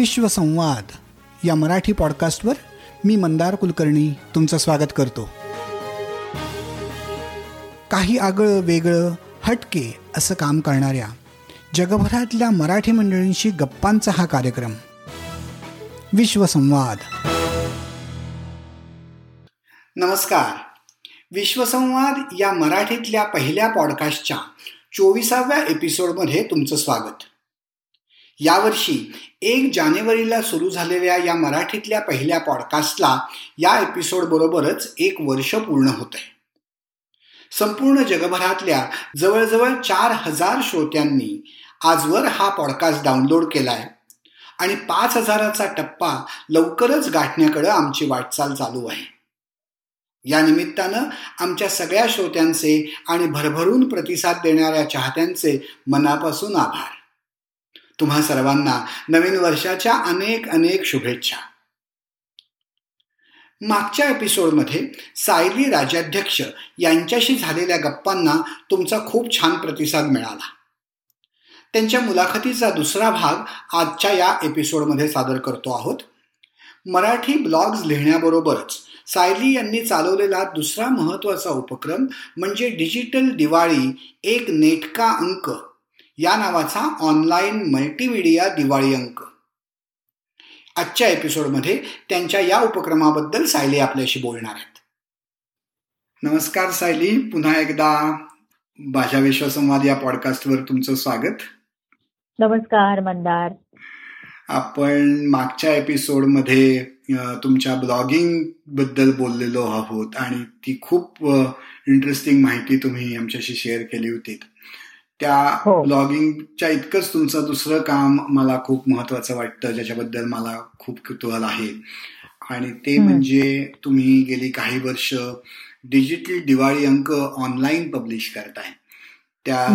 विश्वसंवाद या मराठी पॉडकास्टवर मी मंदार कुलकर्णी तुमचं स्वागत करतो. काही आगळं वेगळं हटके असं काम करणाऱ्या जगभरातल्या मराठी मंडळींशी गप्पांचा हा कार्यक्रम. विश्वसंवाद. नमस्कार. विश्वसंवाद या मराठीतल्या पहिल्या पॉडकास्टच्या चोवीसाव्या एपिसोडमध्ये तुमचं स्वागत. यावर्षी एक जानेवारीला सुरू झालेल्या या मराठीतल्या पहिल्या पॉडकास्टला या एपिसोडबरोबरच एक वर्ष पूर्ण होत आहे संपूर्ण जगभरातल्या जवळजवळ चार हजार श्रोत्यांनी आजवर हा पॉडकास्ट डाउनलोड केला आहे आणि पाच हजाराचा टप्पा लवकरच गाठण्याकडं आमची वाटचाल चालू आहे. या निमित्तानं आमच्या सगळ्या श्रोत्यांचे आणि भरभरून प्रतिसाद देणाऱ्या चाहत्यांचे मनापासून आभार. तुम्हा सर्वांना नवीन वर्षाच्या अनेक अनेक शुभेच्छा. मागच्या एपिसोडमध्ये सायली राजाध्यक्ष यांच्याशी झालेल्या गप्पांना तुमचा खूप छान प्रतिसाद मिळाला. त्यांच्या मुलाखतीचा दुसरा भाग आजच्या या एपिसोडमध्ये सादर करतो आहोत. मराठी ब्लॉग्स लिहिण्याबरोबरच सायली यांनी चालवलेला दुसरा महत्त्वाचा उपक्रम म्हणजे डिजिटल दिवाळी एक नेटका अंक. या नावाचा ऑनलाईन मल्टीमीडिया दिवाळी अंक. आजच्या एपिसोडमध्ये त्यांच्या या उपक्रमाबद्दल सायली आपल्याशी बोलणार आहेत. नमस्कार सायली पुन्हा एकदा भाषा विश्वसंवाद या पॉडकास्टवर तुमचं स्वागत. नमस्कार मंदार. आपण मागच्या एपिसोडमध्ये तुमच्या ब्लॉगिंगबद्दल बोललेलो आहोत आणि ती खूप इंटरेस्टिंग माहिती तुम्ही आमच्याशी शेअर केली होती. त्या हो. ब्लॉगिंगच्या इतकंच तुमचं दुसरं काम मला खूप महत्वाचं वाटतं ज्याच्याबद्दल मला खूप कुतूहल आहे. आणि ते म्हणजे तुम्ही गेली काही वर्ष डिजिटल दिवाळी अंक ऑनलाईन पब्लिश करताय. त्या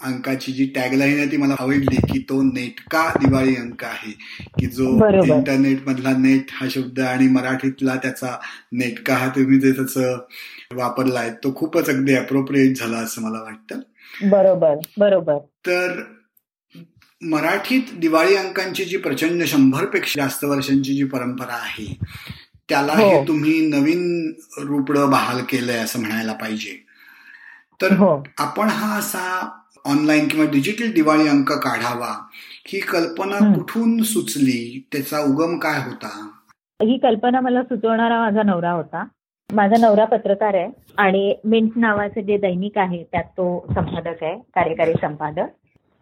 अंकाची जी टॅगलाईन आहे ती मला आवडली की तो नेटका दिवाळी अंक आहे. की जो इंटरनेट मधला नेट हा शब्द आणि मराठीतला त्याचा नेटका हा तुम्ही जे त्याच वापरलाय तो खूपच अगदी अप्रोप्रिएट झाला असं मला वाटतं. बरोबर बरोबर. तर मराठीत दिवाळी अंकांची जी प्रचंड शंभरपेक्षा जास्त वर्षांची जी परंपरा आहे त्याला हे. हो. तुम्ही नवीन रूपड बहाल केलंय असं म्हणायला पाहिजे. तर हो. आपण हा असा ऑनलाईन किंवा डिजिटल दिवाळी अंक काढावा ही कल्पना कुठून सुचली? त्याचा उगम काय होता? ही कल्पना मला सुचवणारा माझा नवरा होता. माझा नवरा पत्रकार आहे आणि मिंट नावाचं जे दैनिक आहे त्यात तो संपादक आहे कार्यकारी संपादक.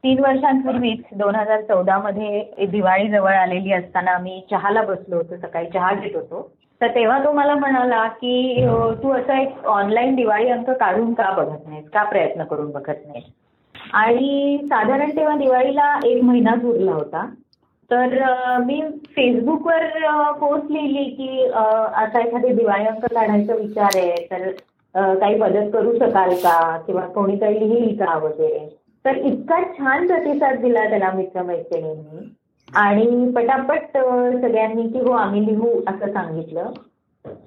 तीन वर्षांपूर्वीच दोन हजार चौदा मध्ये दिवाळी जवळ आलेली असताना आम्ही चहाला बसलो होतो सकाळी चहा घेत होतो. तर तेव्हा तो मला म्हणाला की तू असा एक ऑनलाईन दिवाळी अंक काढून का बघत नाहीस? का प्रयत्न करून बघत नाहीस? आणि साधारण तेव्हा दिवाळीला एक महिनाच उरला होता. तर मी फेसबुकवर पोस्ट लिहिली की असा एखादी दिवाळी अंक काढायचा विचार आहे तर काही मदत करू शकाल का? किंवा कोणी काही लिहिल का वगैरे? तर इतका छान प्रतिसाद दिला त्याला मित्रमैत्रिणींनी. आणि पटापट सगळ्यांनी की हो आम्ही लिहू असं सांगितलं.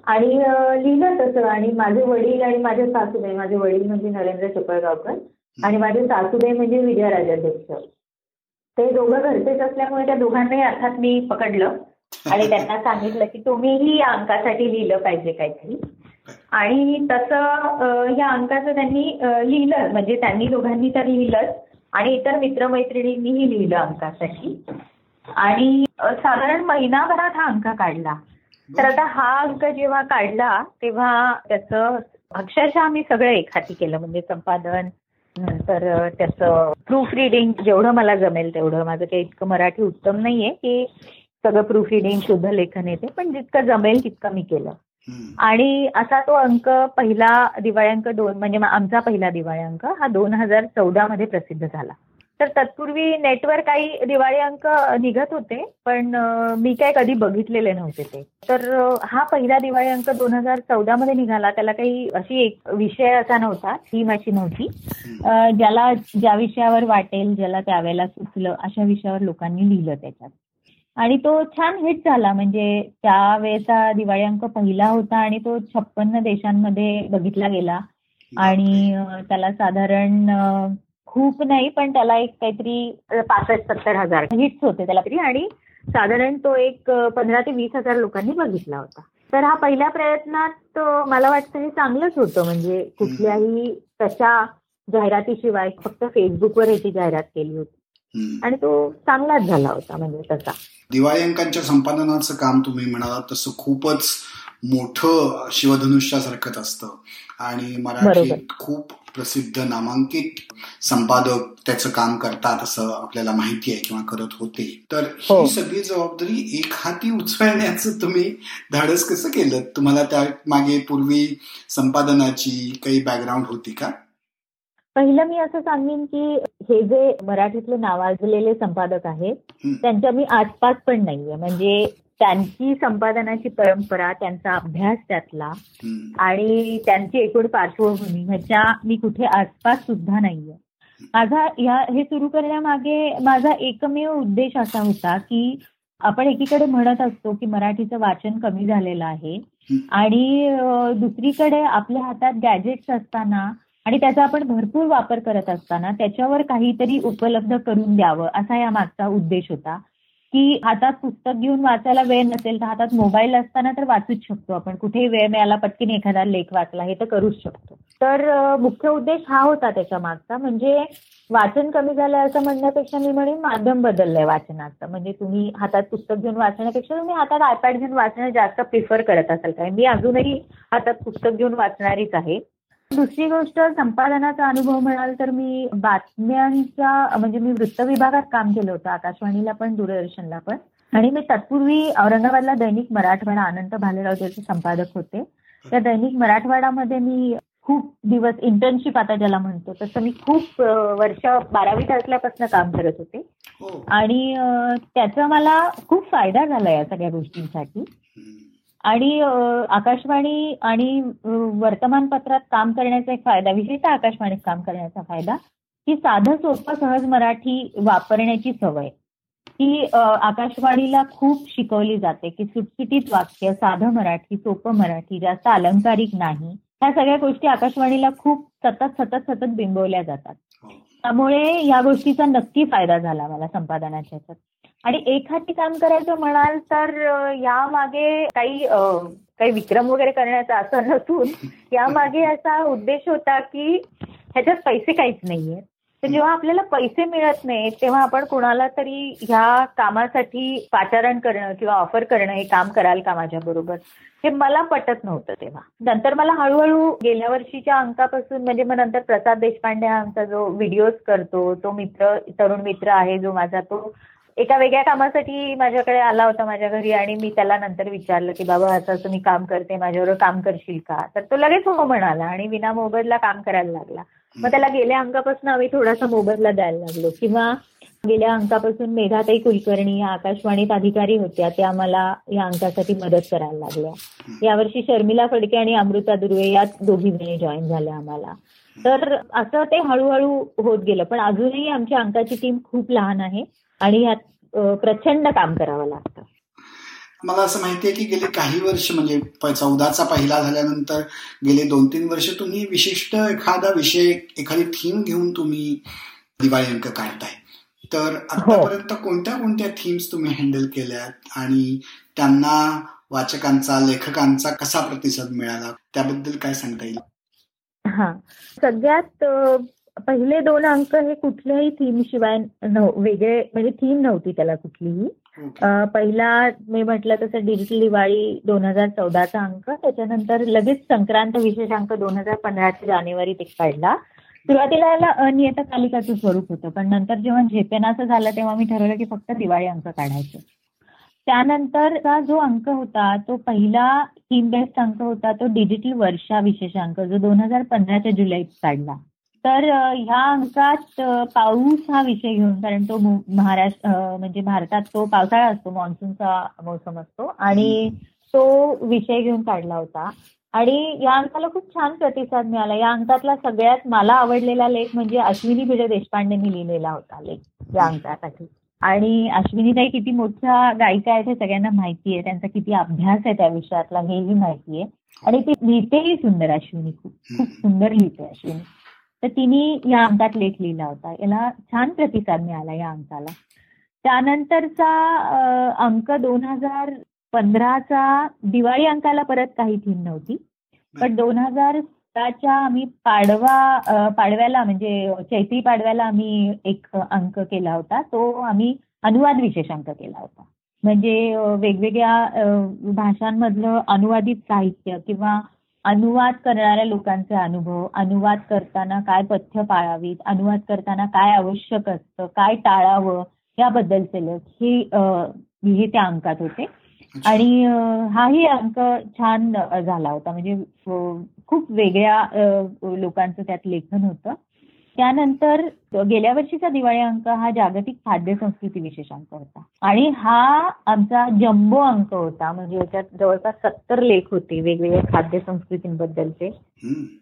आणि लिहिलं तसं. आणि माझे वडील आणि माझे सासूबाई माझे वडील म्हणजे नरेंद्र चपळगावकर आणि माझे सासूबाई म्हणजे विजयराजाध्यक्ष ते दोघं घरचेच असल्यामुळे त्या दोघांनाही अर्थात मी पकडलं. आणि त्यांना सांगितलं की तुम्हीही या अंकासाठी लिहिलं पाहिजे काहीतरी. आणि तसं या अंकाचं त्यांनी लिहिलं. म्हणजे त्यांनी दोघांनी तर लिहिलंच. आणि इतर मित्रमैत्रिणींनीही लिहिलं अंकासाठी. आणि साधारण महिनाभरात हा अंक काढला. तर आता हा अंक जेव्हा काढला तेव्हा त्याचं अक्षरशः आम्ही सगळं एखादी केलं. म्हणजे संपादन नंतर त्याचं प्रूफ रिडिंग जेवढं मला जमेल तेवढं. माझं काही इतकं मराठी उत्तम नाहीये की सगळं प्रूफ रिडिंग शुद्ध लेखन येते पण जितकं जमेल तितकं मी केलं. आणि असा तो अंक पहिला दिवाळी अंक दोन म्हणजे आमचा पहिला दिवाळी अंक हा दोन हजार चौदा मध्ये प्रसिद्ध झाला. तर तत्पूर्वी नेटवर काही दिवाळी अंक निघत होते पण मी काय कधी बघितलेले नव्हते ते. तर हा पहिला दिवाळी अंक दोन हजार चौदा मध्ये निघाला. त्याला काही अशी एक विषय असा नव्हता थीम अशी नव्हती. ज्याला ज्या विषयावर वाटेल ज्याला त्यावेळेला सुचलं अशा विषयावर लोकांनी लिहिलं त्याच्यात. आणि तो छान हिट झाला. म्हणजे त्यावेळेचा दिवाळी अंक पहिला होता आणि तो छप्पन्न देशांमध्ये बघितला गेला. आणि त्याला साधारण खूप नाही पण त्याला एक काहीतरी पासष्ट सत्तर हजार हिट्स होते त्याला तरी. आणि साधारण तो एक पंधरा ते वीस हजार लोकांनी बघितला होता. तर हा पहिल्या प्रयत्नात मला वाटतं हे चांगलंच होतं. म्हणजे कुठल्याही तशा जाहिरातीशिवाय फक्त फेसबुकवर याची जाहिरात केली होती. आणि तो चांगलाच झाला होता म्हणजे तसा. दिवाळी अंकांच्या संपादनाचं काम तुम्ही म्हणालात तसं खूपच मोठं शिवधनुष्यासारखंच असतं. आणि मराठीत खूप प्रसिद्ध नामांकित संपादक त्याचं काम करतात असं आपल्याला माहिती आहे किंवा करत होते. तर ही हो. सगळी जबाबदारी एक हाती उचलण्याचं तुम्ही धाडस कसं केलं? तुम्हाला त्या मागे पूर्वी संपादनाची काही बॅकग्राऊंड होती का? पहिलं मी असं सांगेन की हे जे मराठीतले नावाजलेले संपादक आहेत त्यांच्या मी आसपास पण नाहीये. म्हणजे त्यांची संपादनाची परंपरा त्यांचा अभ्यास त्यातला. आणि त्यांची एकूण पार्श्वभूमी ह्याच्या मी कुठे आसपास सुद्धा नाहीये. माझा या हे सुरू करण्यामागे माझा एकमेव उद्देश असा होता की आपण एकीकडे म्हणत असतो की मराठीचं वाचन कमी झालेलं आहे. आणि दुसरीकडे आपल्या हातात गॅजेट्स असताना आणि त्याचा आपण भरपूर वापर करत असताना त्याच्यावर काहीतरी उपलब्ध करून द्यावं असा या मागचा उद्देश होता. की हातात पुस्तक घेऊन वाचायला वेळ नसेल तर हातात मोबाईल असताना तर वाचूच शकतो आपण. कुठेही वेळ मिळाला पटकन एखादा लेख वाचला हे तर करूच शकतो. तर मुख्य उद्देश हा होता त्याच्या मागचा. म्हणजे वाचन कमी झालं असं म्हणण्यापेक्षा मी म्हणेन माध्यम बदललंय वाचनाचं. म्हणजे तुम्ही हातात पुस्तक घेऊन वाचण्यापेक्षा तुम्ही हातात आयपॅड घेऊन वाचणं जास्त प्रिफर करत असाल. काय मी अजूनही हातात पुस्तक घेऊन वाचणारीच आहे. दुसरी गोष्ट संपादनाचा अनुभव म्हणाल तर मी बातम्यांच्या म्हणजे मी वृत्त विभागात काम केलं होतं आकाशवाणीला पण दूरदर्शनला पण. आणि मी तत्पूर्वी औरंगाबादला दैनिक मराठवाडा आनंद भालेराव त्याचे संपादक होते. त्या दैनिक मराठवाडामध्ये मी खूप दिवस इंटर्नशिप आता ज्याला म्हणतो तसं मी खूप वर्ष बारावीत असल्यापासून काम करत होते. हो. आणि त्याचा मला खूप फायदा झाला या सगळ्या गोष्टींसाठी. आणि आकाशवाणी आणि वर्तमानपत्रात काम करण्याचा एक फायदा विशेषतः आकाशवाणीत काम करण्याचा फायदा की साधं सोपं सहज मराठी वापरण्याची सवय. ही आकाशवाणीला खूप शिकवली जाते की सुटसुटीत वाक्य साधं मराठी सोपं मराठी जास्त अलंकारिक नाही ह्या सगळ्या गोष्टी आकाशवाणीला खूप सतत सतत सतत बिंबवल्या जातात. त्यामुळे या गोष्टीचा नक्की फायदा झाला मला संपादनाच्या आणि एक हाती काम करायचं म्हणाल तर यामागे काही काही विक्रम वगैरे करण्याचा असं नसून यामागे असा उद्देश होता की ह्याच्यात पैसे काहीच नाहीये. तर जेव्हा आपल्याला पैसे मिळत नाही तेव्हा आपण कोणाला तरी ह्या कामासाठी पाचारण करणं किंवा ऑफर करणं हे काम कराल का माझ्या बरोबर? हे मला पटत नव्हतं तेव्हा. नंतर मला हळूहळू गेल्या वर्षीच्या अंकापासून म्हणजे मग नंतर प्रसाद देशपांडे हा आमचा जो व्हिडिओज करतो तो मित्र तरुण मित्र आहे जो माझा तो एका वेगळ्या कामासाठी माझ्याकडे आला होता माझ्या घरी आणि मी त्याला नंतर विचारलं की बाबा असं असं मी काम करते माझ्यावर काम करशील का? तर तो लगेच हो म्हणाला आणि विना मोबदला काम करायला लागला. मग त्याला गेल्या अंकापासून आम्ही थोडासा मोबदला द्यायला लागलो. किंवा गेल्या अंकापासून मेघाताई कुलकर्णी या आकाशवाणीत अधिकारी होत्या त्या आम्हाला या अंकासाठी मदत करायला लागल्या. यावर्षी शर्मिला फडके आणि अमृता दुर्वे या दोघी जणी जॉईन झाल्या आम्हाला. तर असं ते हळूहळू होत गेलं. पण अजूनही आमच्या अंकाची टीम खूप लहान आहे. आणि यात प्रचंड काम करावं लागतं. मला असं माहितीये की गेले काही वर्ष म्हणजे चौदाचा पहिला झाल्यानंतर गेले दोन तीन वर्ष तुम्ही विशिष्ट एखादा विषय एखादी थीम घेऊन तुम्ही दिवाळी अंक काढताय. तर हो. आतापर्यंत कोणत्या कोणत्या थीम्स तुम्ही हँडल केल्यात? आणि त्यांना वाचकांचा लेखकांचा कसा प्रतिसाद मिळाला? त्याबद्दल काय सांगता येईल? हा. सगळ्यात पहिले दोन अंक हे कुठल्याही थीम शिवाय वेगळे म्हणजे थीम नव्हती त्याला कुठलीही. पहिला मी म्हटलं तसं डिजिटल दिवाळी दोन हजार चौदाचा अंक त्याच्यानंतर लगेच संक्रांत विशेषांक दोन हजार पंधराच्या जानेवारीत एक काढला सुरुवातीला याला अनियतकालिकाचं स्वरूप होतं पण नंतर जेव्हा झेपेनाचं झालं तेव्हा मी ठरवलं की फक्त दिवाळी अंक काढायचं. त्यानंतरचा जो अंक होता तो पहिला थीम बेस्ड अंक होता तो डिजिटल वर्षा विशेषांक जो दोन हजार पंधराच्या जुलैत काढला. तर ह्या अंकात पाऊस हा विषय घेऊन कारण तो महाराष्ट्र म्हणजे भारतात तो पावसाळा असतो मान्सूनचा मौसम असतो आणि तो विषय घेऊन काढला होता. आणि या अंकाला खूप छान प्रतिसाद मिळाला. या अंकातला सगळ्यात मला आवडलेला लेख म्हणजे अश्विनी भिडे देशपांडेंनी लिहिलेला होता लेख या अंकासाठी. आणि अश्विनीताई किती मोठ्या गायिका आहेत हे सगळ्यांना माहिती आहे त्यांचा किती अभ्यास आहे त्या विषयातला हेही माहिती आहे आणि ती लिहितेही सुंदर अश्विनी खूप खूप सुंदर लिहिते अश्विनी. तर तिने या अंकात लेख लिहिला होता. याला छान प्रतिसाद मिळाला या अंकाला. त्यानंतरचा अंक दोन हजार पंधराचा दिवाळी अंकाला परत काही थीम नव्हती. पण दोन हजार सतराच्या आम्ही पाडवा पाडव्याला म्हणजे चैत्री पाडव्याला आम्ही एक अंक केला होता. तो आम्ही अनुवाद विशेष अंक केला होता. म्हणजे वेगवेगळ्या भाषांमधलं अनुवादित साहित्य किंवा अनुवाद करणाऱ्या लोकांचे अनुभव अनुवाद करताना काय पथ्य पाळावीत अनुवाद करताना काय आवश्यक असतं काय टाळावं याबद्दलचे लेख हे हे त्या अंकात होते. आणि हाही अंक छान झाला होता. म्हणजे खूप वेगळ्या लोकांचं त्यात लेखन होतं. त्यानंतर गेल्या वर्षीचा दिवाळी अंक हा जागतिक खाद्य संस्कृती विशेष अंक होता. आणि हा आमचा जम्बो अंक होता म्हणजे याच्यात जवळपास सत्तर लेख होते वेगवेगळ्या खाद्य संस्कृतींबद्दलचे.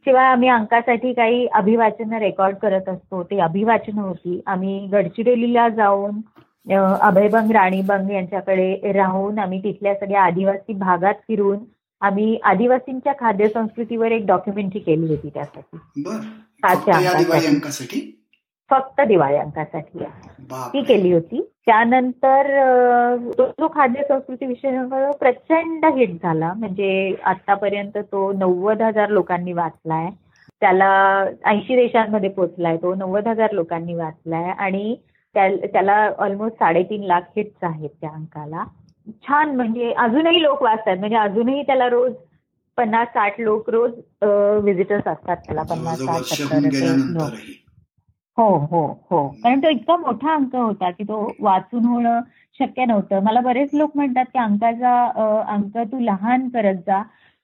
शिवाय आम्ही अंकासाठी काही अभिवाचन रेकॉर्ड करत असतो ते अभिवाचन होती. आम्ही गडचिरोलीला जाऊन अभयबंग राणीबंग यांच्याकडे राहून आम्ही तिथल्या सगळ्या आदिवासी भागात फिरून आम्ही आदिवासींच्या खाद्य संस्कृतीवर एक डॉक्युमेंटरी केली होती त्यासाठी. फक्त दिवाळी अंकासाठी. ती केली होती. त्यानंतर तो खाद्य संस्कृती विषय प्रचंड हिट झाला. म्हणजे आतापर्यंत तो नव्वद हजार लोकांनी वाचलाय. त्याला ऐंशी देशांमध्ये पोचलाय. तो नव्वद हजार लोकांनी वाचलाय. आणि त्याला ऑलमोस्ट साडेतीन लाख हिट्स आहेत त्या अंकाला. छान म्हणजे अजूनही लोक वाचतात. म्हणजे अजूनही त्याला रोज पन्नास साठ लोक रोज व्हिजिटर्स असतात त्याला पन्नास साठ हो हो हो. कारण तो इतका मोठा अंक होता की तो वाचून होणं शक्य नव्हतं. मला बरेच लोक म्हणतात की अंकाचा अंक तू लहान करत जा.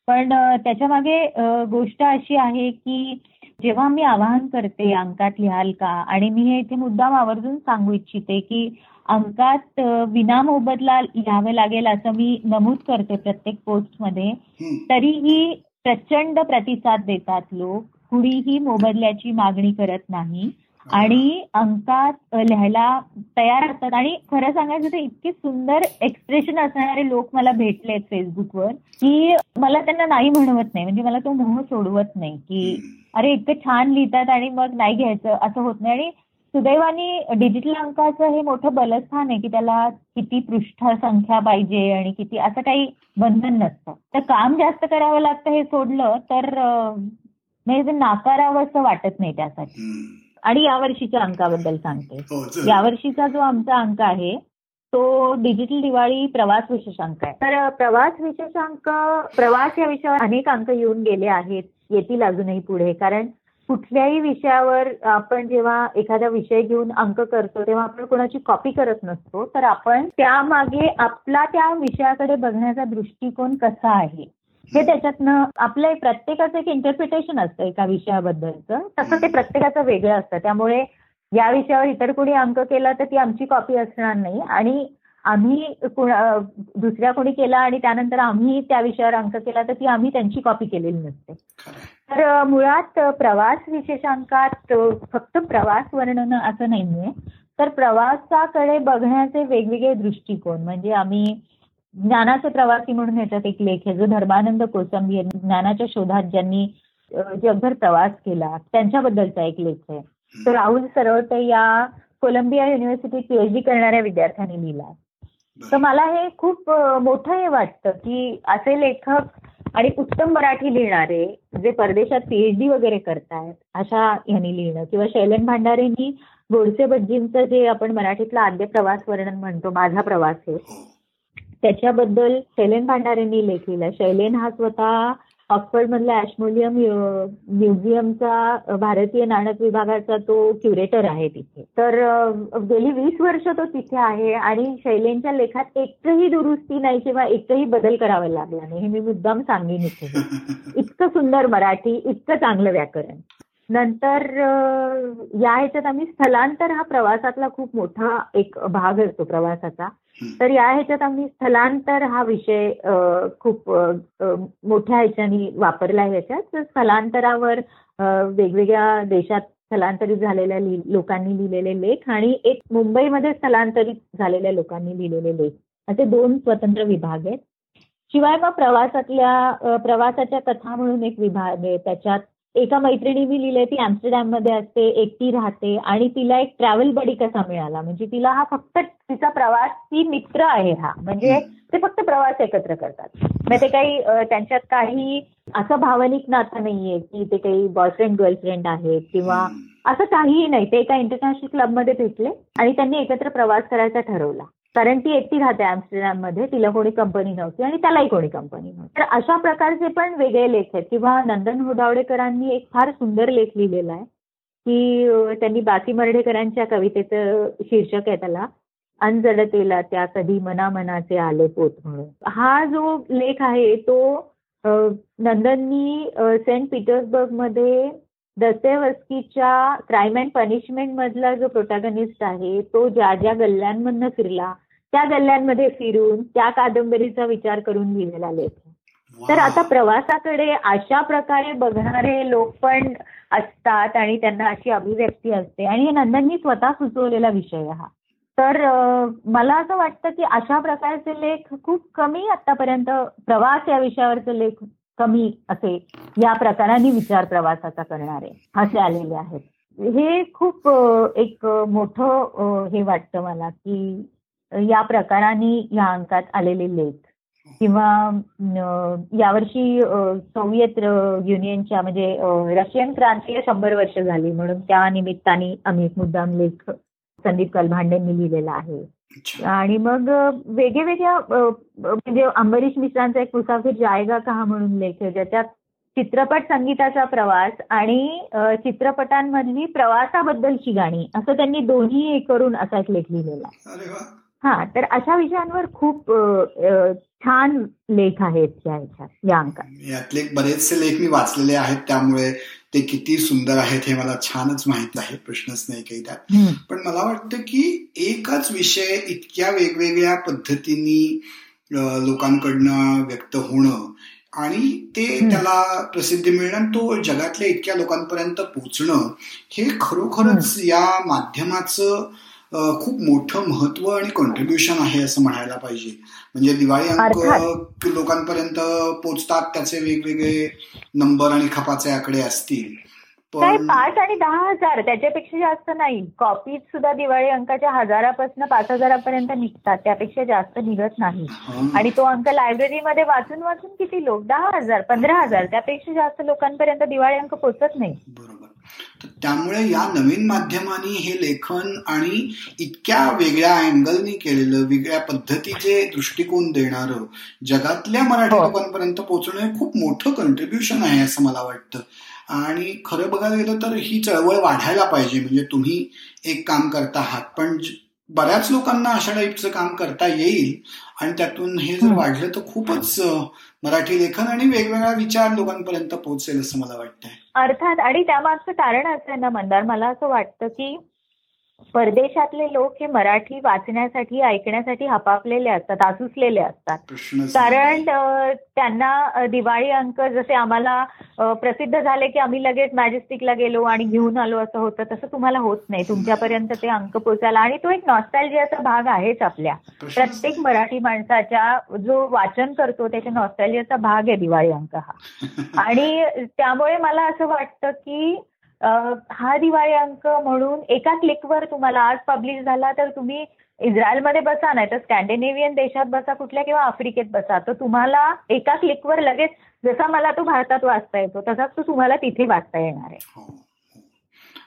पण त्याच्यामागे गोष्ट अशी आहे की जेव्हा मी आवाहन करते अंकात लिहाल का आणि मी हे इथे मुद्दाम आवर्जून सांगू इच्छिते की अंकात विना मोबदला लिहावं लागेल असं मी नमूद करते प्रत्येक पोस्टमध्ये. तरीही प्रचंड प्रतिसाद देतात लोक. कुणीही मोबदल्याची मागणी करत नाही. आणि अंकात लिहायला तयार असतात. आणि खरं सांगायचं तर इतके सुंदर एक्सप्रेशन असणारे लोक मला भेटले फेसबुकवर की मला त्यांना नाही म्हणवत नाही. म्हणजे मला तो मोह सोडवत नाही की अरे इतकं छान लिहितात आणि मग नाही घ्यायचं असं होत नाही. आणि सुदैवाने डिजिटल अंकाचं हे मोठं बलस्थान आहे की त्याला किती पृष्ठ संख्या पाहिजे आणि किती असं काही बंधन नसतं. तर काम जास्त करावं लागतं हे सोडलं तर म्हणजे नाकारावं असं वाटत नाही त्यासाठी. आणि यावर्षीच्या अंकाबद्दल सांगते. हो, यावर्षीचा जो आमचा अंक आहे तो डिजिटल दिवाळी प्रवास विशेषांक आहे. तर प्रवास विशेषांक प्रवास या विषयावर अनेक अंक येऊन गेले आहेत. येतील अजूनही पुढे. कारण कुठल्याही विषयावर आपण जेव्हा एखादा विषय घेऊन अंक करतो तेव्हा आपण कोणाची कॉपी करत नसतो. तर आपण त्यामागे आपला त्या विषयाकडे बघण्याचा दृष्टिकोन कसा आहे हे त्याच्यातनं आपलं प्रत्येकाचं एक इंटरप्रिटेशन असतं एका विषयाबद्दलचं. तसं ते प्रत्येकाचं वेगळं असतं. त्यामुळे या विषयावर इतर कोणी अंक केला तर ती आमची कॉपी असणार नाही. आणि आम्ही दुसऱ्या कोणी केला आणि त्यानंतर आम्ही त्या विषयावर अंक केला तर ती आम्ही त्यांची कॉपी केलेली नसते. तर मुळात प्रवास विशेषांकात फक्त प्रवास वर्णन असं नाहीये. तर प्रवासाकडे बघण्याचे वेगवेगळे दृष्टिकोन म्हणजे आम्ही ज्ञानाचे प्रवासी म्हणून याच्यात एक लेख आहे जो धर्मानंद कोसंबी यांनी ज्ञानाच्या शोधात ज्यांनी जगभर प्रवास केला त्यांच्याबद्दलचा एक लेख आहे. तो राहुल सरवटे या कोलंबिया युनिव्हर्सिटीत पीएचडी करणाऱ्या विद्यार्थ्यांनी लिहिला. तर मला हे खूप मोठं हे वाटतं की असे लेखक आणि उत्तम मराठी लिहिणारे जे परदेशात पीएचडी वगैरे करतायत अशा ह्यांनी लिहिणं किंवा शैलन भांडारेंनी गोडसे बज्जींचं जे आपण मराठीतला आद्य प्रवास वर्णन म्हणतो माझा प्रवास आहे त्याच्याबद्दल शैलेन भांडारेंनी लेख लिहिला शैलेन हा स्वतः ऑक्सफर्ड मधल्या ऍशमोलियम म्युझियमचा भारतीय नाणक विभागाचा तो क्युरेटर आहे तिथे. तर गेली वीस वर्ष तो तिथे आहे आणि शैलेंच्या लेखात एकही दुरुस्ती नाही किंवा एकही बदल करावा लागला नाही हे मी मुद्दाम सांगेन इथे. इतकं सुंदर मराठी इतकं चांगलं व्याकरण. नंतर या ह्याच्यात आम्ही स्थलांतर हा प्रवासातला खूप मोठा एक भाग असतो प्रवासाचा. तर या ह्याच्यात आम्ही स्थलांतर हा विषय खूप मोठ्या ह्याच्यानी वापरला आहे ह्याच्यात. स्थलांतरावर वेगवेगळ्या देशात स्थलांतरित झालेल्या लोकांनी लिहिलेले लेख आणि एक मुंबईमध्ये स्थलांतरित झालेल्या लोकांनी लिहिलेले लेख. असे दोन स्वतंत्र विभाग आहेत. शिवाय मग प्रवासातल्या प्रवासाच्या कथा म्हणून एक विभाग आहे. त्याच्यात एका मैत्रिणी लिहिले ती आमस्टरडॅममध्ये असते एकटी राहते आणि तिला एक ट्रॅव्हल बडी कसा मिळाला? म्हणजे तिला हा फक्त तिचा प्रवास ती मित्र आहे हा. म्हणजे ते फक्त प्रवास एकत्र करतात. मग ते काही त्यांच्यात काही असं भावनिक नातं नाहीये की ते काही बॉयफ्रेंड गर्लफ्रेंड आहेत किंवा असं काहीही नाही. ते एका इंटरनॅशनल क्लबमध्ये भेटले आणि त्यांनी एकत्र प्रवास करायचा ठरवला. कारण ती एकटी राहते मध्ये तिला कोणी कंपनी नव्हती आणि त्यालाही कोणी कंपनी नव्हती. तर अशा प्रकारचे पण वेगळे लेख आहेत. किंवा नंदन हुदावडेकरांनी एक फार सुंदर लेख लिहिलेला आहे की त्यांनी बाकी मर्ढेकरांच्या कवितेचं शीर्षक आहे त्याला अनजडतेला त्या कधी मनामनाचे आले पोत म्हणून. हा जो लेख आहे तो नंदननी सेंट पीटर्सबर्गमध्ये दस्तेवस्कीच्या क्राईम अँड पनिशमेंट मधला जो प्रोटॅगनिस्ट आहे तो ज्या ज्या गल्ल्यांमधनं फिरला त्या गल्ल्यांमध्ये फिरून त्या कादंबरीचा विचार करून लिहिलेला लेख तर आता प्रवासाकडे अशा प्रकारे बघणारे लोक पण असतात आणि त्यांना अशी अभिव्यक्ती असते. आणि हे नंदननी स्वतः सुचवलेला विषय हा. तर मला असं वाटतं की अशा प्रकारचे लेख खूप कमी आतापर्यंत प्रवास या विषयावरचे लेख कमी असे या प्रकाराने विचार प्रवासाचा करणारे असे आलेले आहेत. हे खूप एक मोठं हे वाटतं मला की या प्रकाराने या अंकात आलेले लेख. किंवा यावर्षी सोव्हिएत युनियनच्या म्हणजे रशियन क्रांती शंभर वर्ष झाली म्हणून त्या निमित्ताने आम्ही एक मुद्दाम लेख संदीप कलभांडेंनी लिहिलेला आहे. आणि मग वेगवेगळ्या म्हणजे अंबरीश मिश्रांचा एक मुसाफिर जायगा का म्हणून लेख आहे ज्याच्यात चित्रपट संगीताचा प्रवास आणि चित्रपटांमधली प्रवासाबद्दलची गाणी असं त्यांनी दोन्ही करून असा एक लेख लिहिलेला हा तर अशा विषयांवर खूप छान लेख आहेत या अंकात यातले बरेचसे लेख मी वाचलेले आहेत त्यामुळे ते किती सुंदर आहेत हे मला छानच माहीत आहे प्रश्नच नाही काही त्यात. पण मला वाटतं की एकच विषय इतक्या वेगवेगळ्या पद्धतीने लोकांकडनं व्यक्त होणं आणि ते त्याला प्रसिद्धी मिळणं तो जगातल्या इतक्या लोकांपर्यंत पोचणं हे खरोखरच या माध्यमाचं खूप मोठं महत्त्व आणि कॉन्ट्रीब्युशन आहे असं म्हणायला पाहिजे. म्हणजे दिवाळी अंक लोकांपर्यंत पोचतात त्याचे वेगवेगळे नंबर आणि खपाचे आकडे असतील. पाच आणि दहा हजार त्याच्यापेक्षा जास्त नाही. कॉपीज सुद्धा दिवाळी अंकाच्या हजारापासून पाच हजारापर्यंत निघतात त्यापेक्षा जास्त निघत नाही. आणि तो अंक लायब्ररीमध्ये वाचून वाचून किती लोक? दहा हजार पंधरा हजार त्यापेक्षा जास्त लोकांपर्यंत दिवाळी अंक पोचत नाही. बरोबर. त्यामुळे या नवीन माध्यमांनी हे लेखन आणि इतक्या वेगळ्या अँगलनी केलेलं वेगळ्या पद्धतीचे दृष्टिकोन देणारं जगातल्या मराठी हो. लोकांपर्यंत पोहोचणं हे खूप मोठं कंट्रीब्युशन आहे असं मला वाटतं. आणि खरं बघायला गेलं तर ही चळवळ वाढायला पाहिजे. म्हणजे तुम्ही एक काम करता आहात पण बऱ्याच लोकांना अशा टाईपचं काम करता येईल आणि त्यातून हे जर वाढलं तर खूपच मराठी लेखन आणि वेगवेगळा विचार लोकांपर्यंत पोहोचेल असं मला वाटतंय. अर्थात आणि त्यामागचं कारण असं आहे ना मंदार मला असं वाटतं की परदेशातले लोक हे मराठी वाचण्यासाठी ऐकण्यासाठी हपापलेले असतात आसुसलेले असतात. कारण त्यांना दिवाळी अंक जसे आम्हाला प्रसिद्ध झाले की आम्ही लगेच मॅजेस्टिकला गेलो आणि घेऊन आलो असं होतं तसं तुम्हाला होत नाही. तुमच्यापर्यंत ते अंक पोचायला आणि तो एक नॉस्टॅल्जियाचा भाग आहेच आपल्या. प्रत्येक मराठी माणसाच्या जो वाचन करतो त्याच्या नॉस्टॅल्जियाचा भाग आहे दिवाळी अंक हा. आणि त्यामुळे मला असं वाटतं की हा दिवाळी अंक म्हणून एका क्लिकवर तुम्हाला आज पब्लिश झाला तर तुम्ही इस्रायलमध्ये बसा नाही तर स्कॅन्डिनेव्हियन देशात बसा कुठल्या किंवा आफ्रिकेत बसा. तर तुम्हाला एका क्लिकवर लगेच जसा मला तो भारतात वाचता येतो तसाच तो तुम्हाला तिथे वाचता येणार आहे. हो, हो.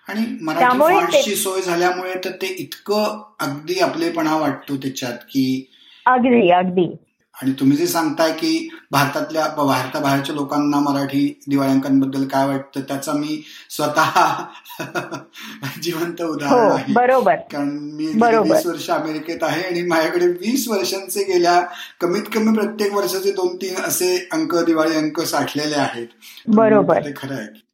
आणि त्यामुळे सोय झाल्यामुळे तर ते इतकं अगदी आपलेपणा वाटतो त्याच्यात की अगदी अगदी. आणि तुम्ही जे सांगताय की भारतातल्या भारताबाहेरच्या लोकांना मराठी दिवाळ्यांकांबद्दल काय वाटतं त्याचा मी स्वतः जिवंत उदाहरण हो, आहे. बरोबर. कारण मी वीस वर्ष अमेरिकेत आहे आणि माझ्याकडे वीस वर्षांचे गेल्या कमीत कमी प्रत्येक वर्षाचे दोन तीन असे अंक दिवाळी अंक साठलेले आहेत. बरोबर. ते खरं आहे.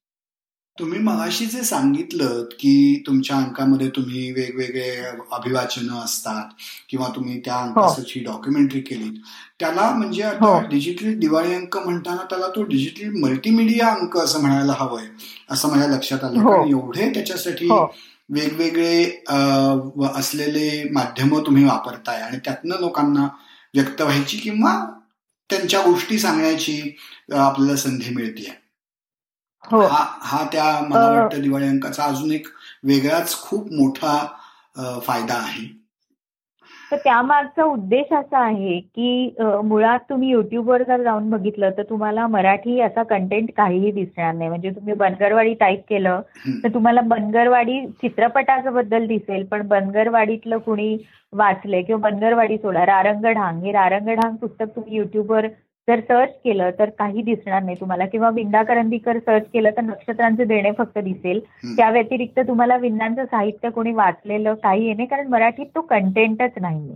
तुम्ही मगाशी जे सांगितलं की तुमच्या अंकामध्ये तुम्ही वेगवेगळे अभिवाचन असतात किंवा तुम्ही त्या हो. अंकाची डॉक्युमेंटरी केली त्याला म्हणजे आता हो. डिजिटली दिवाळी अंक म्हणताना त्याला तो डिजिटली मल्टीमीडिया अंक असं म्हणायला हवंय असं माझ्या लक्षात आलं हो. कारण एवढे त्याच्यासाठी वेगवेगळे असलेले माध्यम तुम्ही वापरताय आणि त्यातनं लोकांना व्यक्त व्हायची किंवा त्यांच्या गोष्टी सांगण्याची आपल्याला संधी मिळते हो. हा त्या मला वाटतं दिवाळी अंकाचा अजून एक वेगळाच खूप मोठा फायदा आहे. तर त्यामागचा उद्देश असा आहे की मुळात तुम्ही युट्यूबवर जर जाऊन बघितलं तर तुम्हाला मराठी असा कंटेंट काहीही दिसणार नाही. म्हणजे तुम्ही बनगरवाडी टाईप केलं तर तुम्हाला बनगरवाडी चित्रपटाचं बद्दल दिसेल पण बनगरवाडीतलं कुणी वाचले किंवा बनगरवाडी सोडा रारंग ढांग हे रारंग ढांग पुस्तक तुम्ही युट्यूबवर जर सर्च केलं तर काही दिसणार नाही तुम्हाला. किंवा विंदा करंदीकर सर्च केलं तर नक्षत्रांचे देणे फक्त दिसेल. त्या व्यतिरिक्त तुम्हाला विंदांचं साहित्य कोणी वाचलेलं काही नाही कारण मराठीत तो कंटेंटच नाहीये.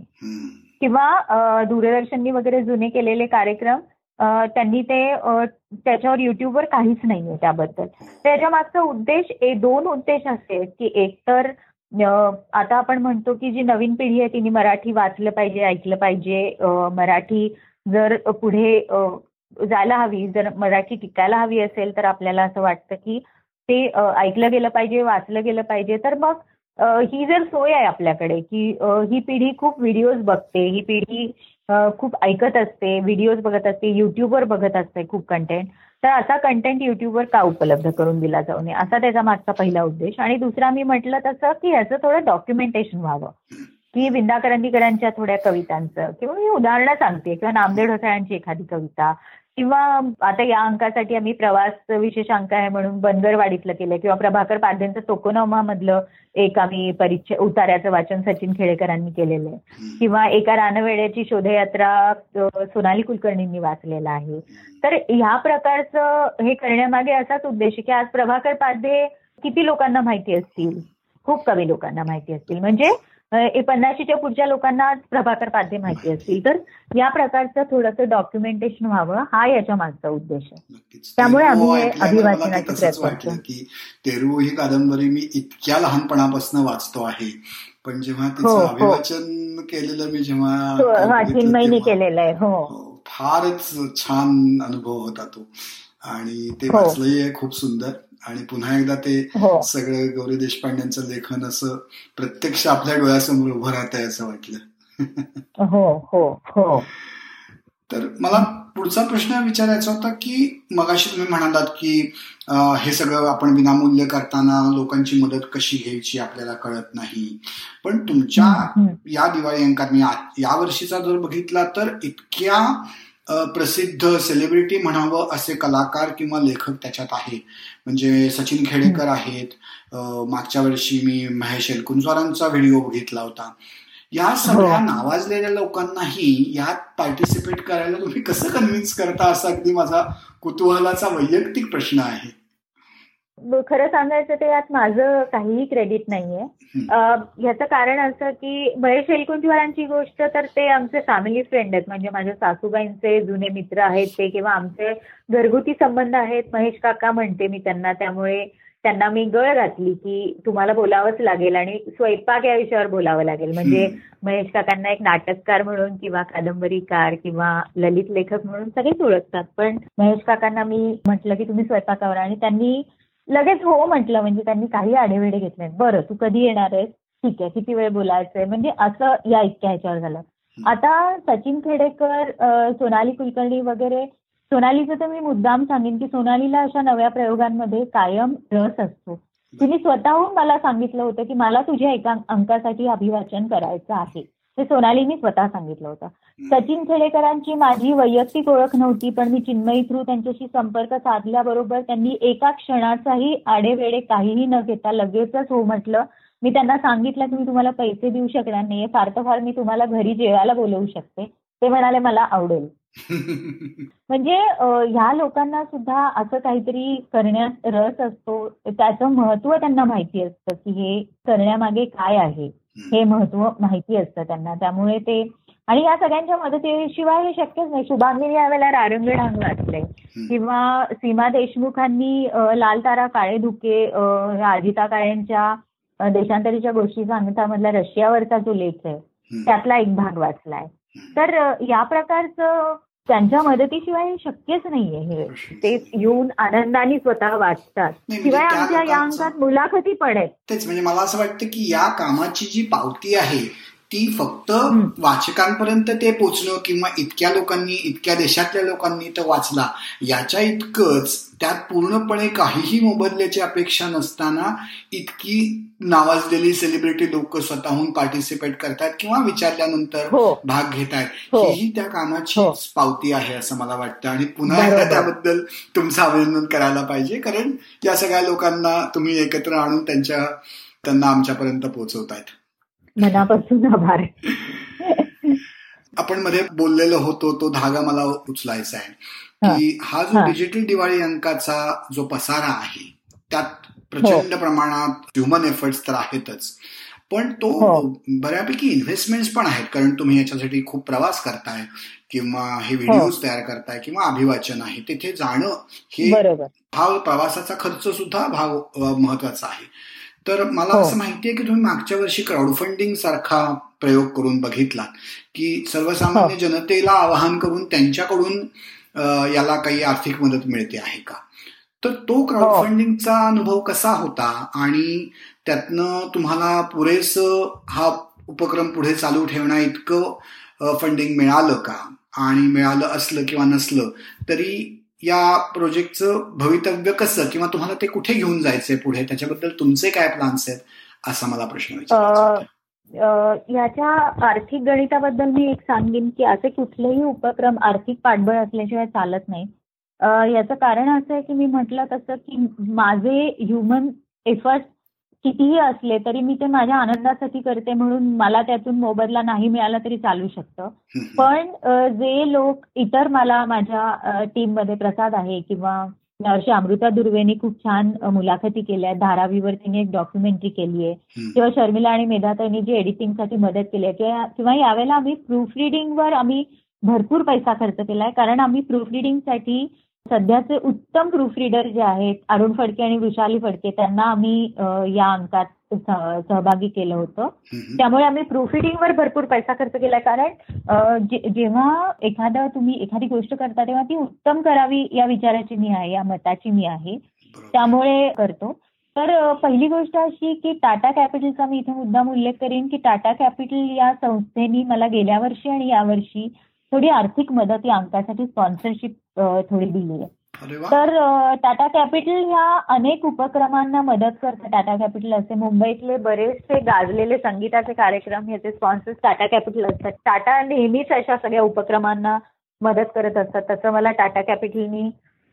किंवा दूरदर्शननी वगैरे जुने केलेले कार्यक्रम त्यांनी ते त्याच्यावर युट्यूबवर काहीच नाहीये त्याबद्दल. त्याच्या मागचा उद्देश दोन उद्देश असे की एक तर आता आपण म्हणतो की जी नवीन पिढी आहे तिने मराठी वाचलं पाहिजे ऐकलं पाहिजे मराठी जर पुढे जायला हवी जर मराठी टिकायला हवी असेल तर आपल्याला असं वाटतं की ते ऐकलं गेलं पाहिजे वाचलं गेलं पाहिजे. तर मग ही जर सोय आहे आपल्याकडे की ही पिढी खूप व्हिडिओज बघते ही पिढी खूप ऐकत असते व्हिडिओज बघत असते युट्यूबवर बघत असते खूप कंटेंट तर असा कंटेंट युट्यूबवर का उपलब्ध करून दिला जाऊ नये? असा त्याचा मागचा पहिला उद्देश. आणि दुसरा मी म्हटलं तसं की ह्याचं थोडं डॉक्युमेंटेशन व्हावं. की विंदा करंदीकरांच्या थोड्या कवितांचं. किंवा मी उदाहरणं सांगते किंवा नामदेव ढोसाळ्यांची एखादी कविता. किंवा आता या अंकासाठी आम्ही प्रवास विशेष अंक आहे म्हणून बनगरवाडीतलं केलं किंवा प्रभाकर पाध्यांचं टोकोनोमा मधलं एक आम्ही परिचय उतार्याचं वाचन सचिन खेडेकरांनी केलेलं आहे किंवा एका रानवेड्याची शोधयात्रा सोनाली कुलकर्णींनी वाचलेला आहे. तर ह्या प्रकारचं हे करण्यामागे असाच उद्देश की आज प्रभाकर पाध्ये किती लोकांना माहिती असतील? खूप कमी लोकांना माहिती असतील. म्हणजे पन्नाशीच्या पुढच्या लोकांना प्रभाकर पाध्ये माहिती असतील. तर या प्रकारचं थोडंसं डॉक्युमेंटेशन व्हावं हा याच्या मागचा उद्देश आहे. त्यामुळे आम्ही अभिवाचनाचे प्रयत्न की तेरू ही कादंबरी मी इतक्या लहानपणापासून वाचतो आहे. पण जेव्हा तिचं हो, हो. अभिवाचन केलेलं मी जेव्हा चिन्मयीने केलेलं आहे. हो. हो फारच छान अनुभव होता तो. आणि ते वाचलंही खूप सुंदर. आणि पुन्हा एकदा ते हो. सगळं गौरी देशपांड्यांचं लेखन असं प्रत्यक्ष आपल्या डोळ्यासमोर उभं राहत आहे असं वाटलं. हो हो हो. तर मला पुढचा प्रश्न विचारायचा होता की मगाशी तुम्ही म्हणालात की हे सगळं आपण विनामूल्य करताना लोकांची मदत कशी घ्यायची आपल्याला कळत नाही. पण तुमच्या या दिवाळी अंकात मी या वर्षीचा जर बघितला तर इतक्या प्रसिद्ध सेलिब्रिटी म्हणावं असे कलाकार किंवा लेखक त्याच्यात आहे. म्हणजे सचिन खेडेकर आहेत. मागच्या वर्षी मी महेश एलकुंजवारांचा व्हिडिओ बघितला होता. या सगळ्या हो. नावाजलेल्या लोकांनाही यात पार्टिसिपेट करायला तुम्ही कसं कन्व्हिन्स करता? असा अगदी माझा कुतूहलाचा वैयक्तिक प्रश्न आहे. खरं सांगायचं ते यात माझं काहीही क्रेडिट नाहीये. ह्याचं कारण असं की महेश एलकुंजवारांची गोष्ट तर ते आमचे फॅमिली फ्रेंड आहेत. म्हणजे माझ्या सासूबाईंचे जुने मित्र आहेत ते किंवा आमचे घरगुती संबंध आहेत. महेश काका म्हणते मी त्यांना. त्यामुळे त्यांना मी गळ घातली की तुम्हाला बोलावंच लागेल आणि स्वयंपाक या विषयावर बोलावं लागेल. म्हणजे महेश काकांना एक नाटककार म्हणून किंवा कादंबरीकार किंवा ललित लेखक म्हणून सगळेच ओळखतात. पण महेश काकांना मी म्हटलं की तुम्ही स्वयंपाकावर. आणि त्यांनी लगेच हो म्हटलं म्हणजे त्यांनी काही आढेवेडे घेतले बरं तू कधी येणार आहेस? ठीक आहे किती वेळ बोलायचंय? म्हणजे असं या इतक्या ह्याच्यावर झालं. आता सचिन खेडेकर सोनाली कुलकर्णी वगैरे सोनालीचं तर मी मुद्दाम सांगेन की सोनालीला अशा नव्या प्रयोगांमध्ये कायम रस असतो. तिने स्वतःहून मला सांगितलं होतं की मला तुझ्या एका अंकासाठी अभिवाचन करायचं आहे. हे सोनालीनी स्वतः सांगितलं होतं. सचिन खेडेकरांची माझी वैयक्तिक ओळख नव्हती पण मी चिन्मयी थ्रू त्यांच्याशी संपर्क साधल्याबरोबर त्यांनी एका क्षणाचाही आडेवेडे काहीही न घेता लगेचच हो म्हटलं. मी त्यांना सांगितलं की मी तुम्हाला पैसे देऊ शकणार नाही फार तर फार मी तुम्हाला घरी जेवायला बोलवू शकते. ते म्हणाले मला आवडेल. म्हणजे ह्या लोकांना सुद्धा असं काहीतरी करण्यात रस असतो त्याचं महत्त्व त्यांना माहिती असतं की हे करण्यामागे काय आहे. हे महत्त्व माहिती असतं त्यांना. त्यामुळे ते आणि या सगळ्यांच्या मदतीशिवाय हे शक्यच नाही. शुभांगीने यावेळेला रारंग डांग वाचले किंवा सीमा देशमुखांनी लाल तारा काळे धुके अजिता काळेंच्या देशांतरीच्या गोष्टी सांगतामधला रशियावरचा जो लेख आहे त्यातला एक भाग वाचलाय. तर या प्रकारचं त्यांच्या मदतीशिवाय शक्यच नाहीये हे. ते येऊन आनंदाने स्वतः वाचतात. म्हणजे शिवाय आमच्या या अंकात मुलाखती पण आहेत. तेच म्हणजे मला असं वाटतं की या कामाची जी पावती आहे ती फक्त वाचकांपर्यंत ते पोचणं किंवा इतक्या लोकांनी इतक्या देशातल्या लोकांनी तो वाचला याच्या इतकंच त्यात पूर्णपणे काहीही मोबदल्याची अपेक्षा नसताना इतकी नावाजलेली सेलिब्रिटी लोक स्वतःहून पार्टिसिपेट करतात किंवा विचारल्यानंतर हो. भाग घेत आहेत हो. ही त्या कामाची हो. पावती आहे असं मला वाटतं आणि पुन्हा एकदा. त्याबद्दल तुमचं अभिनंदन करायला पाहिजे कारण या सगळ्या लोकांना तुम्ही एकत्र आणून त्यांच्या त्यांना आमच्यापर्यंत पोहोचवतायत मनापासून आभार. आपण मध्ये बोललेलो होतो तो धागा मला उचलायचा आहे. की हा जो हा. डिजिटल दिवाळी अंकाचा जो पसारा आहे त्यात प्रचंड प्रमाणात ह्युमन एफर्ट्स तर आहेतच. पण तो हो. बऱ्यापैकी इन्व्हेस्टमेंट्स पण आहेत कारण तुम्ही याच्यासाठी खूप प्रवास करताय किंवा हे व्हिडिओज तयार करताय किंवा अभिवाचन आहे. तिथे जाणं हे भाव प्रवासाचा खर्च सुद्धा भाव अ, महत्त्वाचा आहे. तर मला हो. असं माहितीये की तुम्ही मागच्या वर्षी क्राऊड फंडिंग सारखा प्रयोग करून बघितला की सर्वसामान्य हो. जनतेला आवाहन करून त्यांच्याकडून याला काही आर्थिक मदत मिळते आहे का तर तो क्राऊड हो. फंडिंगचा अनुभव कसा होता आणि त्यातनं तुम्हाला पुरेस हा उपक्रम पुढे चालू ठेवण्या इतकं फंडिंग मिळालं का आणि मिळालं असलं किंवा नसलं तरी या प्रोजेक्टचं भवितव्य कसं? किंवा तुम्हाला ते कुठे घेऊन जायचंय पुढे? त्याच्याबद्दल तुमचे काय प्लान्स आहेत? असा मला प्रश्न विचारायचा याच्या आर्थिक गणिताबद्दल मी एक सांगेन की असे कुठलेही उपक्रम आर्थिक पाठबळ असल्याशिवाय चालत नाही. याचं कारण असं आहे की मी म्हटलं तसं की माझे ह्युमन एफर्ट कितीही असले तरी मी ते माझ्या आनंदासाठी करते म्हणून मला त्यातून मोबदला नाही मिळाला तरी चालू शकतं. पण जे लोक इतर मला माझ्या टीममध्ये प्रसाद आहे किंवा यावर्षी अमृता दुर्वेनी खूप छान मुलाखती केल्या धारावीवर तिने एक डॉक्युमेंटरी केली आहे. किंवा शर्मिला आणि मेधाताईंनी जी एडिटिंगसाठी मदत केली आहे. किंवा किंवा यावेळेला आम्ही प्रूफ रिडिंगवर आम्ही भरपूर पैसा खर्च केलाय. कारण आम्ही प्रूफ रिडिंगसाठी सध्याचे उत्तम प्रूफ रिडर जे आहेत अरुण फडके आणि वृषाली फडके त्यांना आम्ही या अंकात सह- सहभागी केलं होतं. त्यामुळे आम्ही प्रूफ रिडिंगवर भरपूर पैसा खर्च केलाय कारण जेव्हा एखादं तुम्ही एखादी गोष्ट करता तेव्हा ती उत्तम करावी या विचाराची मी आहे या मताची मी आहे. त्यामुळे करतो तर पहिली गोष्ट अशी की टाटा कॅपिटलचा मी इथे मुद्दाम उल्लेख करेन की टाटा कॅपिटल या संस्थेनी मला गेल्या वर्षी आणि यावर्षी थोडी आर्थिक मदत या अंकासाठी स्पॉन्सरशिप थोडी दिली आहे. तर टाटा कॅपिटल ह्या अनेक उपक्रमांना मदत करतं टाटा कॅपिटल असे मुंबईतले बरेचसे गाजलेले संगीताचे कार्यक्रम ह्याचे स्पॉन्सर्स टाटा कॅपिटल असतात. टाटा नेहमीच अशा सगळ्या उपक्रमांना मदत करत असतात. तसं मला टाटा कॅपिटलनी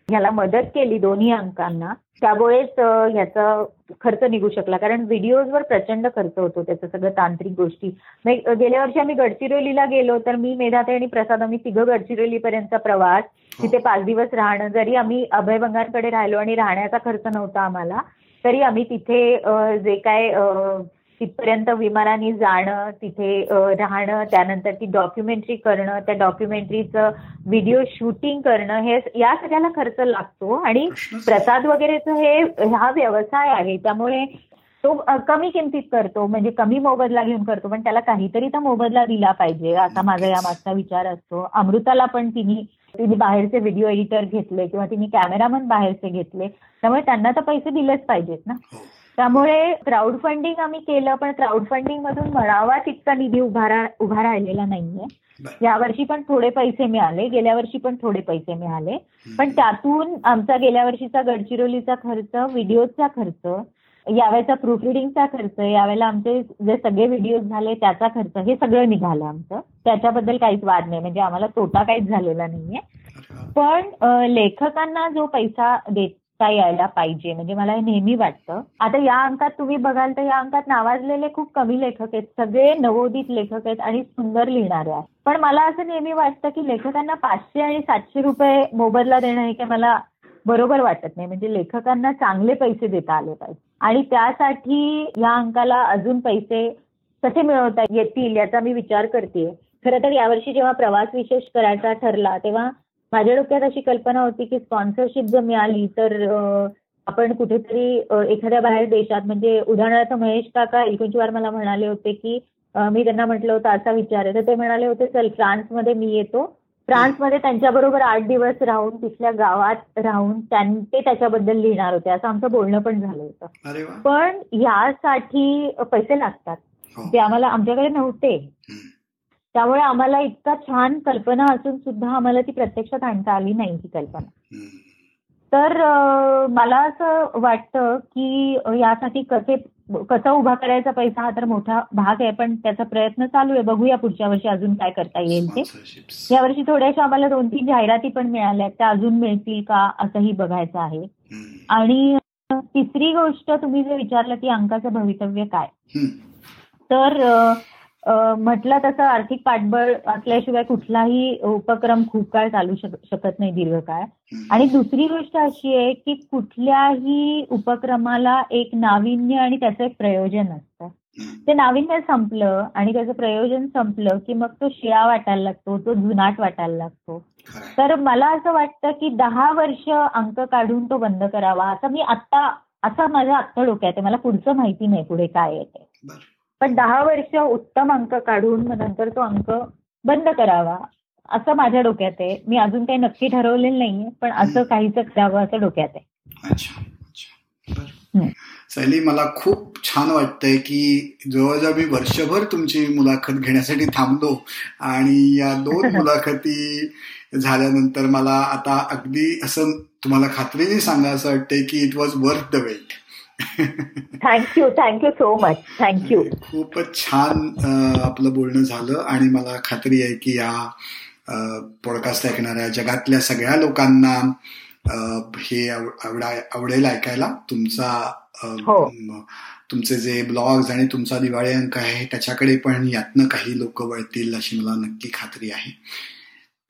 ह्याला मदत केली दोन्ही अंकांना त्यामुळेच ह्याचा खर्च निघू शकला. कारण व्हिडिओजवर प्रचंड खर्च होतो त्याचं सगळं तांत्रिक गोष्टी. गेल्या वर्षी आम्ही गडचिरोलीला गेलो तर मी मेधाते आणि प्रसाद आम्ही तिघं गडचिरोलीपर्यंतचा प्रवास. तिथे पाच दिवस राहणं. जरी आम्ही अभय बंगारकडे राहिलो आणि राहण्याचा खर्च नव्हता आम्हाला तरी आम्ही तिथे जे काय तिथपर्यंत विमानाने जाणं तिथे राहणं त्यानंतर ती डॉक्युमेंटरी करणं त्या डॉक्युमेंटरीचं व्हिडिओ शूटिंग करणं हे या सगळ्याला खर्च लागतो आणि प्रसाद वगैरेचं हे हा व्यवसाय आहे. त्यामुळे तो कमी किमतीत करतो. म्हणजे कमी मोबदला घेऊन करतो. पण त्याला काहीतरी तर मोबदला दिला पाहिजे. असा माझा या मागचा विचार असतो. अमृताला पण तिने तिने बाहेरचे व्हिडिओ एडिटर घेतले किंवा तिने कॅमेरामन बाहेरचे घेतले. त्यामुळे त्यांना तर पैसे दिलेच पाहिजेत ना? हो. त्यामुळे क्राऊड फंडिंग आम्ही केलं पण क्राऊड फंडिंग मधून म्हणावा तितका निधी उभा राहिलेला नाहीये. यावर्षी पण थोडे पैसे मिळाले गेल्या वर्षी पण थोडे पैसे मिळाले. पण त्यातून आमचा गेल्या वर्षीचा गडचिरोलीचा खर्च व्हिडिओचा खर्च यावेळेचा प्रूफ रिडिंगचा खर्च यावेळेला आमचे जे सगळे व्हिडिओ झाले त्याचा खर्च हे सगळं निघालं आमचं. त्याच्याबद्दल काहीच वाद नाही म्हणजे आम्हाला तोटा काहीच झालेला नाहीये. पण लेखकांना जो पैसा देता यायला पाहिजे. म्हणजे मला हे नेहमी वाटतं. आता या अंकात तुम्ही बघाल तर या अंकात नावाजलेले खूप कमी लेखक आहेत. सगळे नवोदित लेखक आहेत आणि सुंदर लिहिणारे आहेत. पण मला असं नेहमी वाटतं की लेखकांना पाचशे आणि सातशे रुपये मोबदला देणं हे काही मला बरोबर वाटत नाही. म्हणजे लेखकांना चांगले पैसे देता आले पाहिजे. आणि त्यासाठी या अंकाला अजून पैसे कसे मिळवता येतील याचा मी विचार करते खरं तर यावर्षी जेव्हा प्रवास विशेष करायचा ठरला तेव्हा माझ्या डोक्यात अशी कल्पना होती की स्पॉन्सरशिप जर मिळाली तर आपण कुठेतरी एखाद्या बाहेर देशात म्हणजे उदाहरणार्थ महेश काका एकोणची मला म्हणाले होते की मी त्यांना म्हटलं होतं असा विचार आहे. तर ते म्हणाले होते चल फ्रान्समध्ये मी येतो. फ्रान्समध्ये त्यांच्याबरोबर आठ दिवस राहून तिथल्या गावात राहून ते त्याच्याबद्दल लिहिणार होते. असं आमचं बोलणं पण झालं होतं. पण यासाठी पैसे लागतात. हो. ते आम्हाला आमच्याकडे नव्हते. त्यामुळे आम्हाला इतका छान कल्पना असून सुद्धा आम्हाला ती प्रत्यक्षात आणता आली नाही ही कल्पना. तर मला असं वाटतं की यासाठी कसे कसा उभा करायचा पैसा हा तर मोठा भाग आहे पण त्याचा प्रयत्न चालू आहे बघूया पुढच्या वर्षी अजून काय करता येईल ते Sponsorships. यावर्षी थोड्याशा आम्हाला दोन तीन जाहिराती पण मिळाल्या त्या अजून मिळतील का असंही बघायचं आहे. आणि तिसरी गोष्ट तुम्ही जे विचारलं की अंकाचं भवितव्य काय. तर म्हटलं तसं आर्थिक पाठबळ असल्याशिवाय कुठलाही उपक्रम खूप काळ चालू शक- शकत नाही दीर्घकाळ. आणि दुसरी गोष्ट अशी आहे की कुठल्याही उपक्रमाला एक नाविन्य आणि त्याचं एक प्रयोजन असतं. ते नाविन्य संपलं आणि त्याचं प्रयोजन संपलं की मग तो शिळा वाटायला लागतो तो जुनाट वाटायला लागतो. तर मला असं वाटतं की दहा वर्ष अंक काढून तो बंद करावा असं मी आत्ता असं माझ्या आत्ता डोक्यात आहे मला पुढचं माहिती नाही पुढे काय येते. पण दहा वर्ष उत्तम अंक काढून मग नंतर तो अंक बंद करावा असं माझ्या डोक्यात आहे. मी अजून काही नक्की ठरवलेलं नाहीये पण असं काहीच करावं असं डोक्यात आहे. अच्छा. सायली मला खूप छान वाटतंय की जवळजवळ मी वर्षभर तुमची मुलाखत घेण्यासाठी थांबलो आणि या दोन मुलाखती झाल्यानंतर मला आता अगदी असं तुम्हाला खात्रीने सांगा असं वाटतंय की it was worth the wait thank you thank you so much thank you खूपच छान आपलं बोलणं झालं आणि मला खात्री आहे की या पॉडकास्ट ऐकणाऱ्या जगातल्या सगळ्या लोकांना हे आव- आवडा आवडेल ऐकायला. तुमचा हो. तुमचे जे ब्लॉग्स आणि तुमचा दिवाळी अंक आहे त्याच्याकडे पण यातनं काही लोक वळतील अशी मला नक्की खात्री आहे.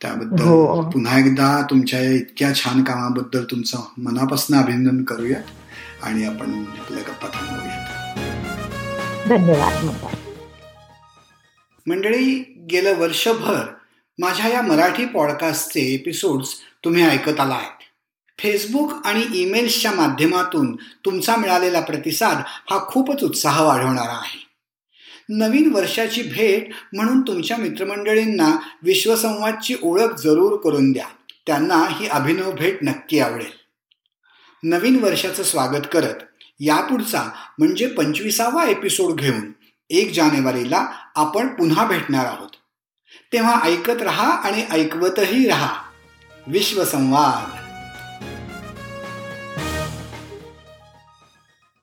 त्याबद्दल हो. पुन्हा एकदा तुमच्या इतक्या छान कामाबद्दल तुमचं मनापासून अभिनंदन करूयात आणि आपण आपल्या गप्पा थांबवूयात धन्यवाद मंडळी गेलं वर्षभर माझ्या या मराठी पॉडकास्टचे एपिसोड्स तुम्ही ऐकत आला आहेत फेसबुक आणि ईमेल्सच्या माध्यमातून तुमचा मिळालेला प्रतिसाद हा खूपच उत्साह वाढवणारा आहे. नवीन वर्षाची भेट म्हणून तुमच्या मित्रमंडळींना विश्वसंवादची ओळख जरूर करून द्या. त्यांना ही अभिनव भेट नक्की आवडेल. नवीन वर्षाचं स्वागत करत. यापुढचा म्हणजे पंचवीसावा एपिसोड घेऊन एक जानेवारीला आपण पुन्हा भेटणार आहोत. तेव्हा ऐकत रहा आणि ऐकवतही रहा. विश्वसंवाद.